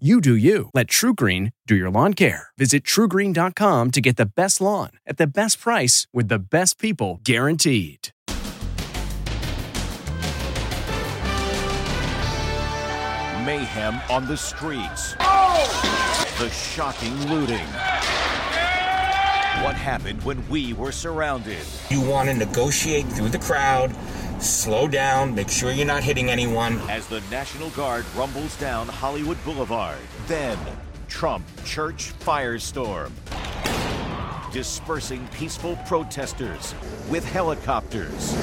You do you. Let TruGreen do your lawn care. Visit trugreen.com to get the best lawn at the best price with the best people guaranteed. Mayhem on the streets. Oh! The shocking looting. What happened when we were surrounded? You want to negotiate through the crowd, slow down, make sure you're not hitting anyone. As the National Guard rumbles down Hollywood Boulevard. Then, Trump church firestorm. Dispersing peaceful protesters with helicopters.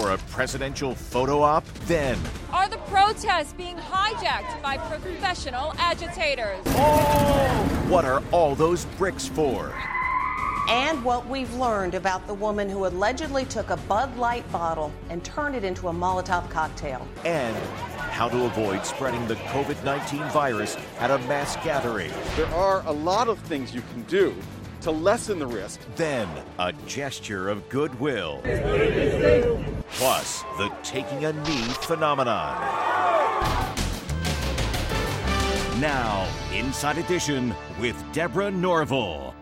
For a presidential photo op? Then, Are the protests being hijacked by professional agitators? Oh! what are all those bricks for? And what we've learned about the woman who allegedly took a Bud Light bottle and turned it into a Molotov cocktail. And how to avoid spreading the COVID 19 virus at a mass gathering. There are a lot of things you can do to lessen the risk. Then, a gesture of goodwill. Plus, the taking a knee phenomenon. Now, Inside Edition with Deborah Norville.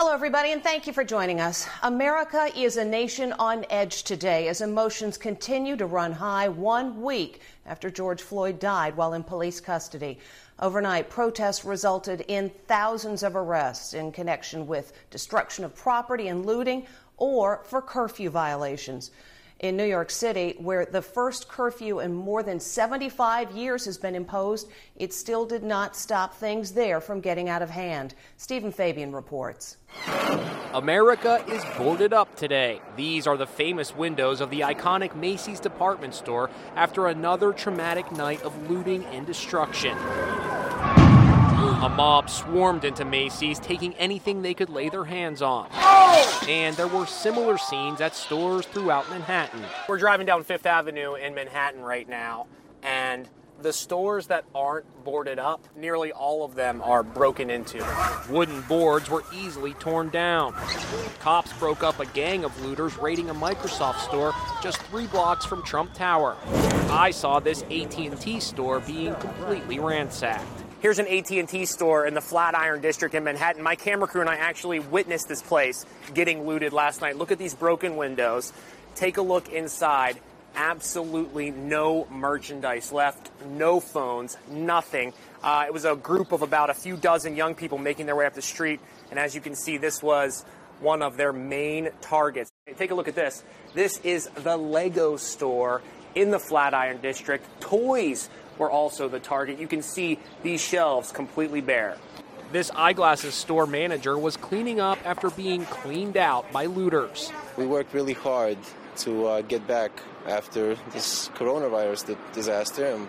Hello, everybody, and thank you for joining us. America is a nation on edge today as emotions continue to run high one week after George Floyd died while in police custody. Overnight, protests resulted in thousands of arrests in connection with destruction of property and looting or for curfew violations. In New York City, where the first curfew in more than 75 years has been imposed, it still did not stop things there from getting out of hand. Stephen Fabian reports. America is boarded up today. These are the famous windows of the iconic Macy's department store after another traumatic night of looting and destruction. A mob swarmed into Macy's, taking anything they could lay their hands on. And there were similar scenes at stores throughout Manhattan. We're driving down Fifth Avenue in Manhattan right now, and the stores that aren't boarded up, nearly all of them are broken into. Wooden boards were easily torn down. Cops broke up a gang of looters raiding a Microsoft store just 3 blocks from Trump Tower. I saw this AT&T store being completely ransacked. Here's an AT&T store in the Flatiron District in Manhattan. My camera crew and I actually witnessed this place getting looted last night. Look at these broken windows. Take a look inside. Absolutely no merchandise left, no phones, nothing. Uh, it was a group of about a few dozen young people making their way up the street, and as you can see, this was one of their main targets. Take a look at this. This is the Lego store in the Flatiron District. Toys were also the target. You can see these shelves completely bare. This eyeglasses store manager was cleaning up after being cleaned out by looters. We worked really hard to uh, get back after this coronavirus disaster. And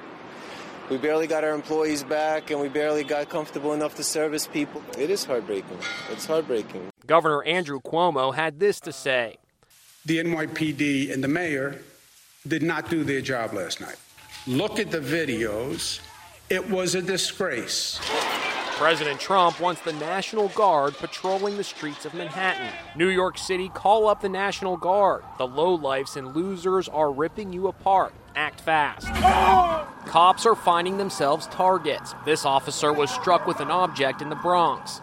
we barely got our employees back, and we barely got comfortable enough to service people. It is heartbreaking. It's heartbreaking. Governor Andrew Cuomo had this to say. The NYPD and the mayor did not do their job last night. Look at the videos. It was a disgrace. President Trump wants the National Guard patrolling the streets of Manhattan. New York City, call up the National Guard. The lowlifes and losers are ripping you apart. Act fast. Cops are finding themselves targets. This officer was struck with an object in the Bronx.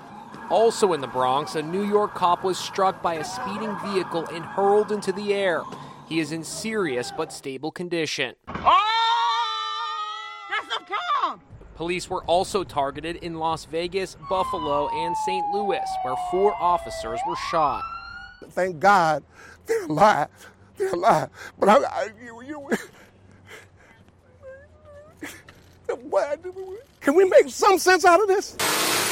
Also in the Bronx, a New York cop was struck by a speeding vehicle and hurled into the air. He is in serious but stable condition. Police were also targeted in Las Vegas, Buffalo, and St. Louis, where four officers were shot. Thank God they're alive. They're alive. But I, I you, you, Can we make some sense out of this?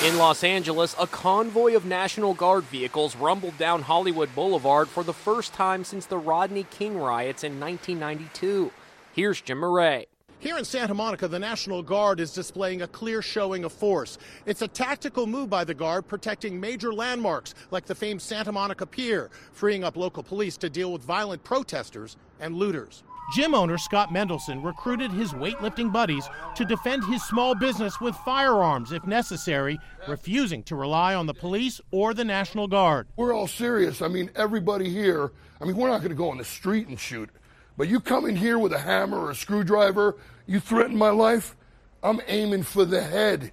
In Los Angeles, a convoy of National Guard vehicles rumbled down Hollywood Boulevard for the first time since the Rodney King riots in 1992. Here's Jim Moret. Here in Santa Monica, the National Guard is displaying a clear showing of force. It's a tactical move by the Guard protecting major landmarks like the famed Santa Monica Pier, freeing up local police to deal with violent protesters and looters. Gym owner Scott Mendelson recruited his weightlifting buddies to defend his small business with firearms if necessary, refusing to rely on the police or the National Guard. We're all serious. I mean, everybody here, I mean, we're not going to go on the street and shoot. But you come in here with a hammer or a screwdriver, you threaten my life, I'm aiming for the head.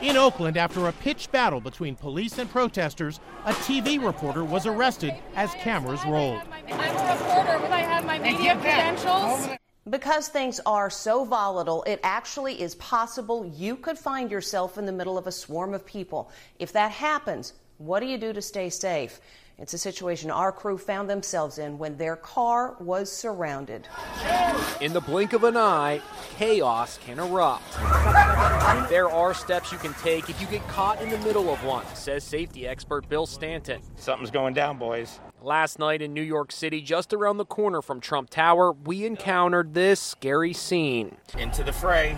In Oakland, after a pitched battle between police and protesters, a TV reporter was arrested as cameras rolled. I'm a reporter, but I have my media credentials. Because things are so volatile, it actually is possible you could find yourself in the middle of a swarm of people. If that happens, what do you do to stay safe? It's a situation our crew found themselves in when their car was surrounded. In the blink of an eye, chaos can erupt. There are steps you can take if you get caught in the middle of one, says safety expert Bill Stanton. Something's going down, boys. Last night in New York City, just around the corner from Trump Tower, we encountered this scary scene. Into the fray.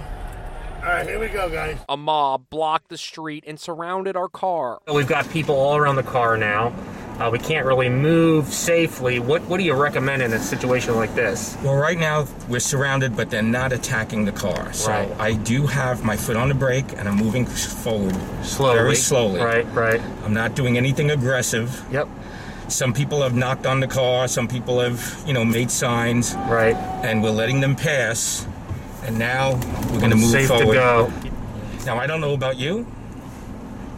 All right, here we go, guys. A mob blocked the street and surrounded our car. We've got people all around the car now. Uh, we can't really move safely. What What do you recommend in a situation like this? Well, right now we're surrounded, but they're not attacking the car. So Right. I do have my foot on the brake, and I'm moving forward Slowly. very slowly. Right, right. I'm not doing anything aggressive. Yep. Some people have knocked on the car. Some people have, you know, made signs. Right. And we're letting them pass. And now we're going to move Safe to go. Now I don't know about you.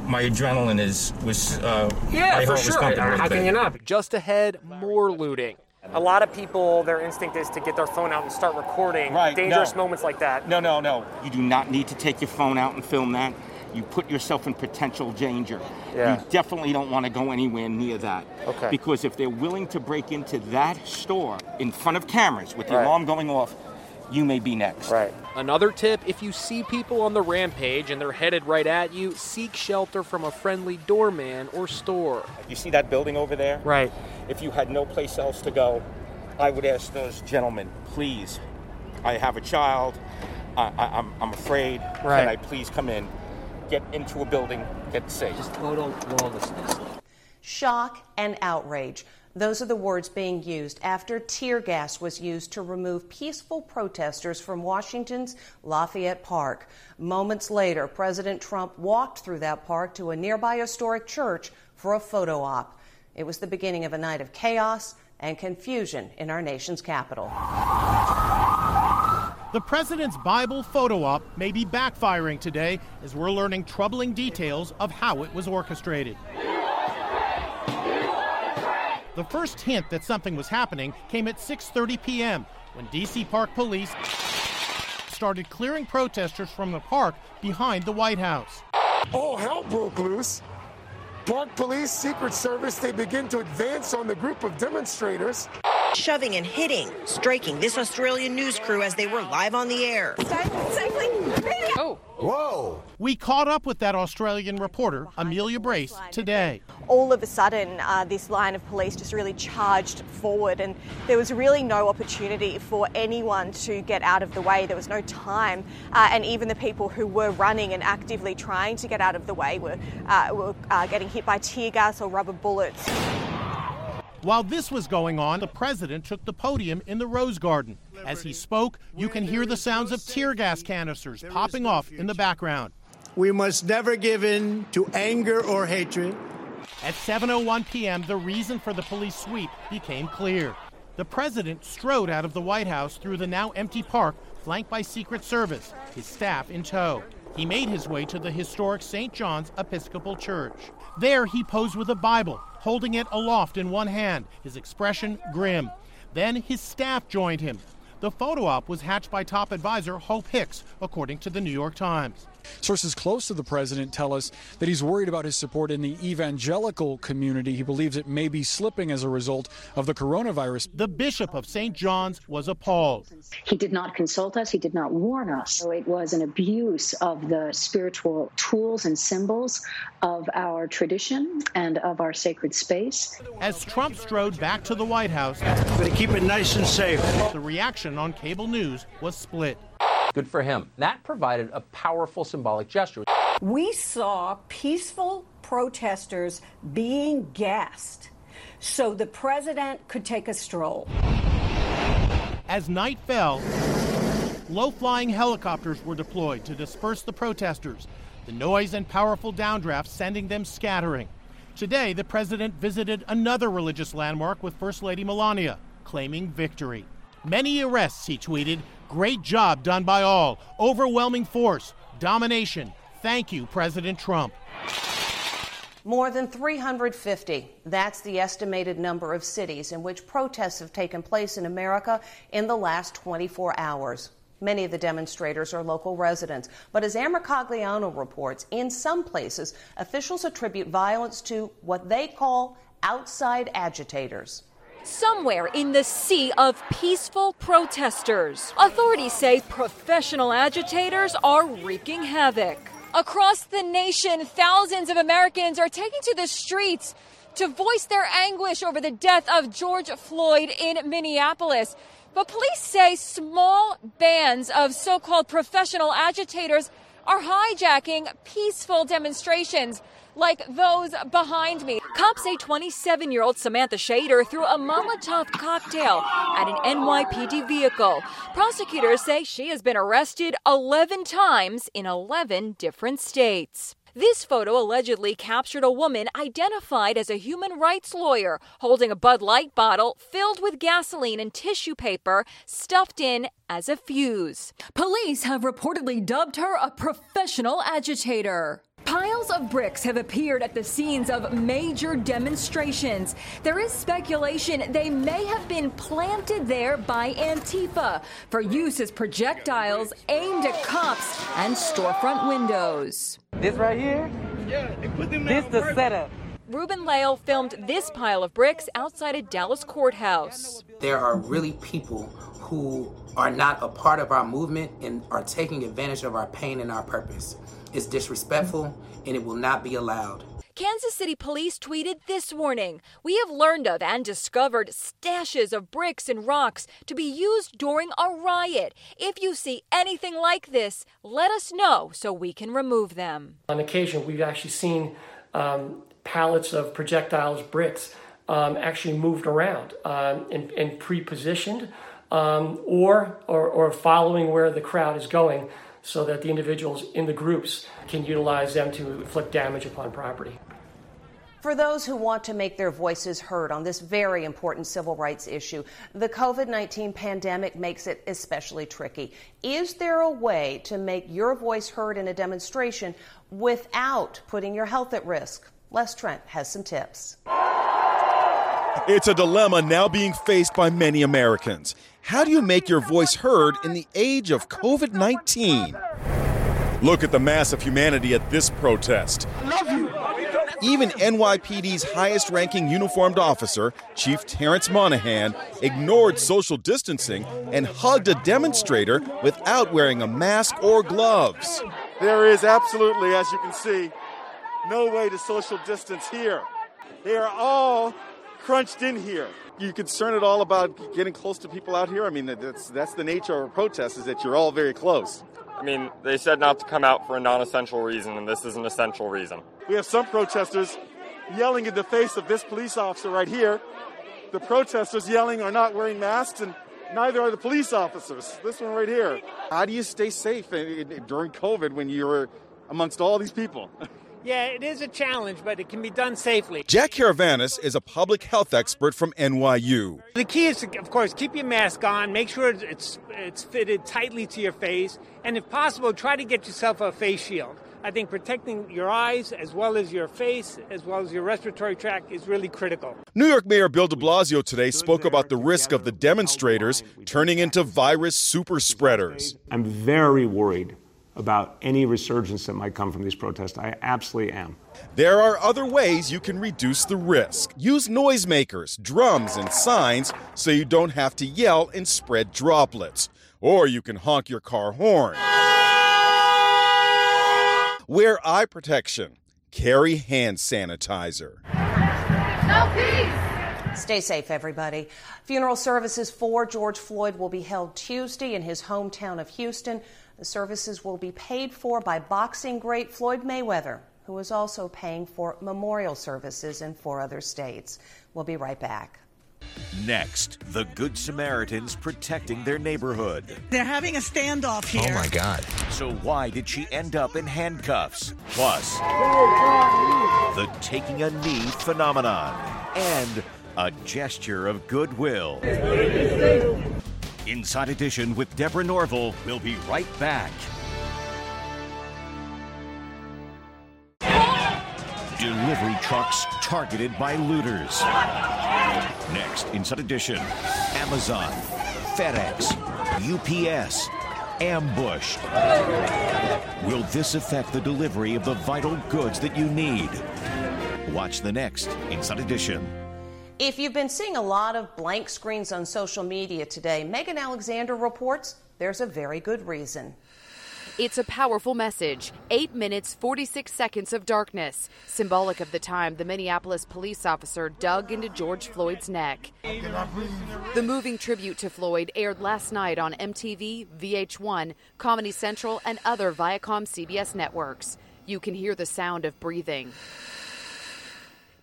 My adrenaline is was. Uh, Yeah, my for heart sure. pumping How can you not? Just ahead, more looting. A lot of people, their instinct is to get their phone out and start recording Right, dangerous no. moments like that. No, no, no. You do not need to take your phone out and film that. You put yourself in potential danger. Yeah. You definitely don't want to go anywhere near that. Okay. Because if they're willing to break into that store in front of cameras with the Right. alarm going off, you may be next. Right. Another tip if you see people on the rampage and they're headed right at you, seek shelter from a friendly doorman or store. You see that building over there? Right. If you had no place else to go, I would ask those gentlemen, please, I have a child. I, I, I'm, I'm afraid. Right. Can I please come in? Get into a building, get safe. Just total lawlessness. Shock and outrage. Those are the words being used after tear gas was used to remove peaceful protesters from Washington's Lafayette Park. Moments later, President Trump walked through that park to a nearby historic church for a photo op. It was the beginning of a night of chaos and confusion in our nation's capital. The president's Bible photo op may be backfiring today as we're learning troubling details of how it was orchestrated. The first hint that something was happening came at 6:30 p.m. when DC Park Police started clearing protesters from the park behind the White House. All hell broke loose. Park Police, Secret Service, they begin to advance on the group of demonstrators. Shoving and hitting, striking this Australian news crew as they were live on the air. Whoa. We caught up with that Australian reporter, Amelia Brace, today. all of a sudden, uh, this line of police just really charged forward, and there was really no opportunity for anyone to get out of the way. There was no time, uh, and even the people who were running and actively trying to get out of the way were, uh, were uh, getting hit by tear gas or rubber bullets. While this was going on, the president took the podium in the Rose Garden. As he spoke, you can hear the sounds of tear gas canisters popping off in the background. We must never give in to anger or hatred. At 7:01 p.m., the reason for the police sweep became clear. The president strode out of the White House through the now empty park, flanked by Secret Service, his staff in tow. He made his way to the historic St. John's Episcopal Church. There, he posed with a Bible, holding it aloft in one hand, his expression grim. Then his staff joined him. The photo op was hatched by top advisor Hope Hicks, according to the New York Times. Sources close to the president tell us that he's worried about his support in the evangelical community. He believes it may be slipping as a result of the coronavirus. The Bishop of St. John's was appalled. He did not consult us, he did not warn us. So it was an abuse of the spiritual tools and symbols of our tradition and of our sacred space. As Trump strode back to the White House, to keep it nice and safe. The reaction on cable news was split. Good for him. That provided a powerful symbolic gesture. We saw peaceful protesters being gassed so the president could take a stroll. As night fell, low flying helicopters were deployed to disperse the protesters, the noise and powerful downdraft sending them scattering. Today, the president visited another religious landmark with First Lady Melania, claiming victory. Many arrests, he tweeted. Great job done by all. Overwhelming force, domination. Thank you, President Trump. More than 350. That's the estimated number of cities in which protests have taken place in America in the last 24 hours. Many of the demonstrators are local residents, but as Amber Cagliano reports, in some places, officials attribute violence to what they call outside agitators. Somewhere in the sea of peaceful protesters, authorities say professional agitators are wreaking havoc. Across the nation, thousands of Americans are taking to the streets to voice their anguish over the death of George Floyd in Minneapolis. But police say small bands of so called professional agitators are hijacking peaceful demonstrations like those behind me. Cops say 27 year old Samantha Shader threw a Molotov cocktail at an NYPD vehicle. Prosecutors say she has been arrested 11 times in 11 different states. This photo allegedly captured a woman identified as a human rights lawyer holding a Bud Light bottle filled with gasoline and tissue paper stuffed in as a fuse. Police have reportedly dubbed her a professional agitator. Piles of bricks have appeared at the scenes of major demonstrations. There is speculation they may have been planted there by Antifa for use as projectiles aimed at cops and storefront windows. This right here? Yeah, this the setup. Ruben Lale filmed this pile of bricks outside a Dallas courthouse. There are really people who are not a part of our movement and are taking advantage of our pain and our purpose. It's disrespectful and it will not be allowed. Kansas City police tweeted this warning We have learned of and discovered stashes of bricks and rocks to be used during a riot. If you see anything like this, let us know so we can remove them. On occasion, we've actually seen um, pallets of projectiles, bricks, um, actually moved around um, and, and pre positioned um, or, or, or following where the crowd is going so that the individuals in the groups can utilize them to inflict damage upon property. For those who want to make their voices heard on this very important civil rights issue, the COVID 19 pandemic makes it especially tricky. Is there a way to make your voice heard in a demonstration without putting your health at risk? Les Trent has some tips. It's a dilemma now being faced by many Americans. How do you make your voice heard in the age of COVID 19? Look at the mass of humanity at this protest. Even NYPD's highest ranking uniformed officer, Chief Terrence Monahan, ignored social distancing and hugged a demonstrator without wearing a mask or gloves. There is absolutely, as you can see, no way to social distance here. They are all crunched in here. You concerned at all about getting close to people out here? I mean, that's that's the nature of a protest is that you're all very close. I mean, they said not to come out for a non-essential reason, and this is an essential reason. We have some protesters yelling in the face of this police officer right here. The protesters yelling are not wearing masks, and neither are the police officers. This one right here. How do you stay safe during COVID when you're amongst all these people? Yeah, it is a challenge, but it can be done safely. Jack Caravanos is a public health expert from NYU. The key is, to, of course, keep your mask on, make sure it's it's fitted tightly to your face, and if possible, try to get yourself a face shield. I think protecting your eyes as well as your face, as well as your respiratory tract, is really critical. New York Mayor Bill de Blasio today spoke about the risk of the demonstrators turning into virus super spreaders. I'm very worried about any resurgence that might come from these protests. I absolutely am. There are other ways you can reduce the risk. Use noisemakers, drums, and signs so you don't have to yell and spread droplets. Or you can honk your car horn. Wear eye protection. Carry hand sanitizer. No peace. Stay safe, everybody. Funeral services for George Floyd will be held Tuesday in his hometown of Houston. The services will be paid for by boxing great Floyd Mayweather, who is also paying for memorial services in four other states. We'll be right back. Next, the Good Samaritans protecting their neighborhood. They're having a standoff oh, here. Oh my God. So, why did she end up in handcuffs? Plus, the taking a knee phenomenon and a gesture of goodwill. Inside Edition with Deborah Norville. We'll be right back. Delivery trucks targeted by looters. Next, Inside Edition Amazon, FedEx, UPS, ambushed. Will this affect the delivery of the vital goods that you need? Watch the next Inside Edition. If you've been seeing a lot of blank screens on social media today, Megan Alexander reports there's a very good reason. It's a powerful message. Eight minutes, 46 seconds of darkness, symbolic of the time the Minneapolis police officer dug into George Floyd's neck. The moving tribute to Floyd aired last night on MTV, VH1, Comedy Central, and other Viacom CBS networks. You can hear the sound of breathing.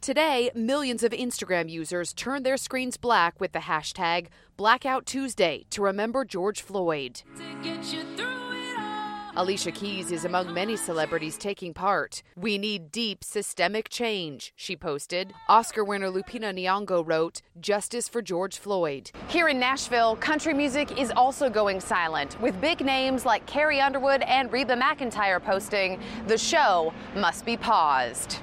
Today, millions of Instagram users turned their screens black with the hashtag Blackout Tuesday to remember George Floyd. Alicia Keys is among many celebrities taking part. We need deep systemic change, she posted. Oscar winner Lupita Nyong'o wrote, Justice for George Floyd. Here in Nashville, country music is also going silent, with big names like Carrie Underwood and Reba McEntire posting, The show must be paused.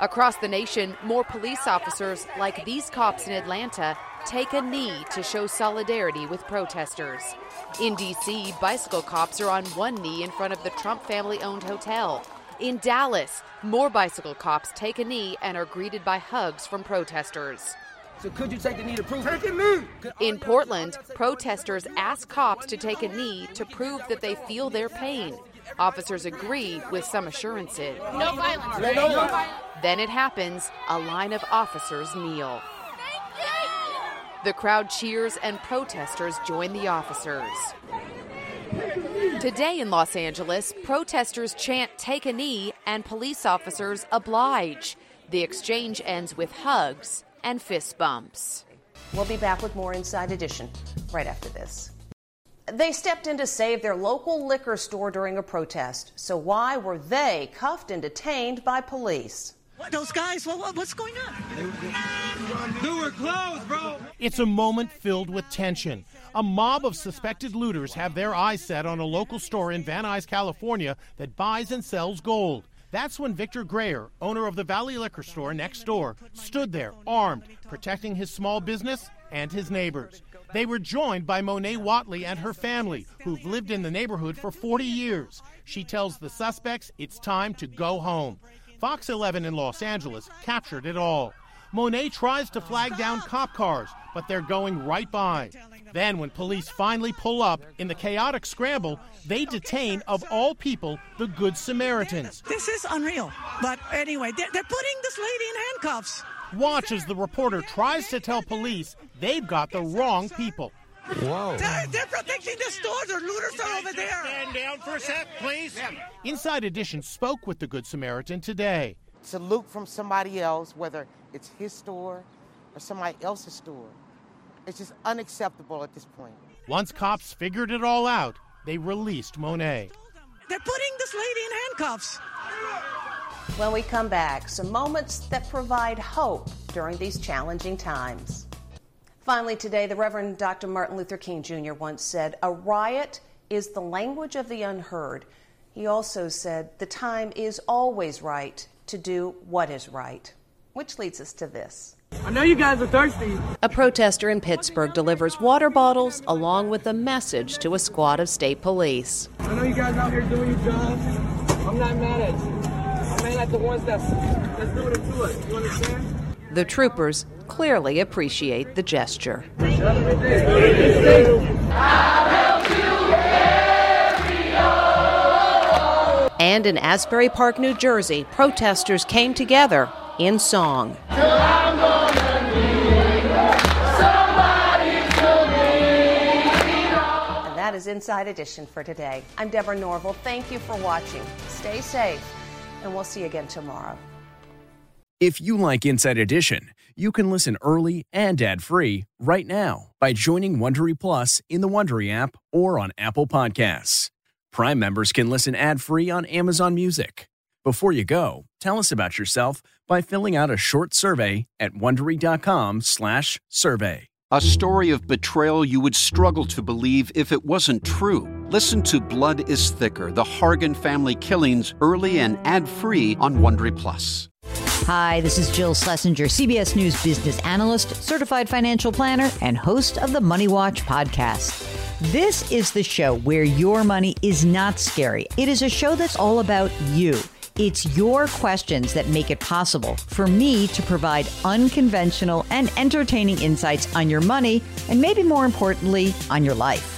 Across the nation, more police officers, like these cops in Atlanta, take a knee to show solidarity with protesters. In D.C., bicycle cops are on one knee in front of the Trump family owned hotel. In Dallas, more bicycle cops take a knee and are greeted by hugs from protesters. So could you take the knee to prove? Take a knee. In Portland, protesters ask cops to take a knee to prove that they feel their pain. Officers agree with some assurances. No violence. No violence. Then it happens. A line of officers kneel. The crowd cheers and protesters join the officers. Today in Los Angeles, protesters chant take a knee and police officers oblige. The exchange ends with hugs and fist bumps. We'll be back with more Inside Edition right after this. They stepped in to save their local liquor store during a protest. So, why were they cuffed and detained by police? What, those guys, what, what's going on? They were closed, bro. It's a moment filled with tension. A mob of suspected looters have their eyes set on a local store in Van Nuys, California that buys and sells gold. That's when Victor Grayer, owner of the Valley Liquor Store next door, stood there armed, protecting his small business and his neighbors. They were joined by Monet Watley and her family, who've lived in the neighborhood for 40 years. She tells the suspects it's time to go home. Fox 11 in Los Angeles captured it all. Monet tries to flag down cop cars, but they're going right by. Then, when police finally pull up in the chaotic scramble, they detain, of all people, the Good Samaritans. This is unreal. But anyway, they're, putting this lady in handcuffs. Watch as the reporter tries to tell police they've got the wrong people. Whoa. They're, they're protecting the store. The looters are over there. Stand down for a sec, please. Inside Edition spoke with the Good Samaritan today. Salute from somebody else, whether it's his store or somebody else's store. It's just unacceptable at this point. Once cops figured it all out, they released Monet. They're putting this lady in handcuffs. When we come back, some moments that provide hope during these challenging times. Finally, today, the Reverend Dr. Martin Luther King Jr. once said, A riot is the language of the unheard. He also said, The time is always right to do what is right. Which leads us to this. I know you guys are thirsty. A protester in Pittsburgh delivers water bottles along with a message to a squad of state police. I know you guys out here doing your job. I'm not mad at you. The ones that's, that's doing it to us. You understand? The troopers clearly appreciate the gesture. And in Asbury Park, New Jersey, protesters came together in song. And that is Inside Edition for today. I'm Deborah Norville. Thank you for watching. Stay safe, and we'll see you again tomorrow. If you like Inside Edition, you can listen early and ad-free right now by joining Wondery Plus in the Wondery app or on Apple Podcasts. Prime members can listen ad-free on Amazon Music. Before you go, tell us about yourself by filling out a short survey at wondery.com/survey. A story of betrayal you would struggle to believe if it wasn't true. Listen to Blood is Thicker: The Hargan Family Killings early and ad-free on Wondery Plus. Hi, this is Jill Schlesinger, CBS News business analyst, certified financial planner, and host of the Money Watch podcast. This is the show where your money is not scary. It is a show that's all about you. It's your questions that make it possible for me to provide unconventional and entertaining insights on your money, and maybe more importantly, on your life.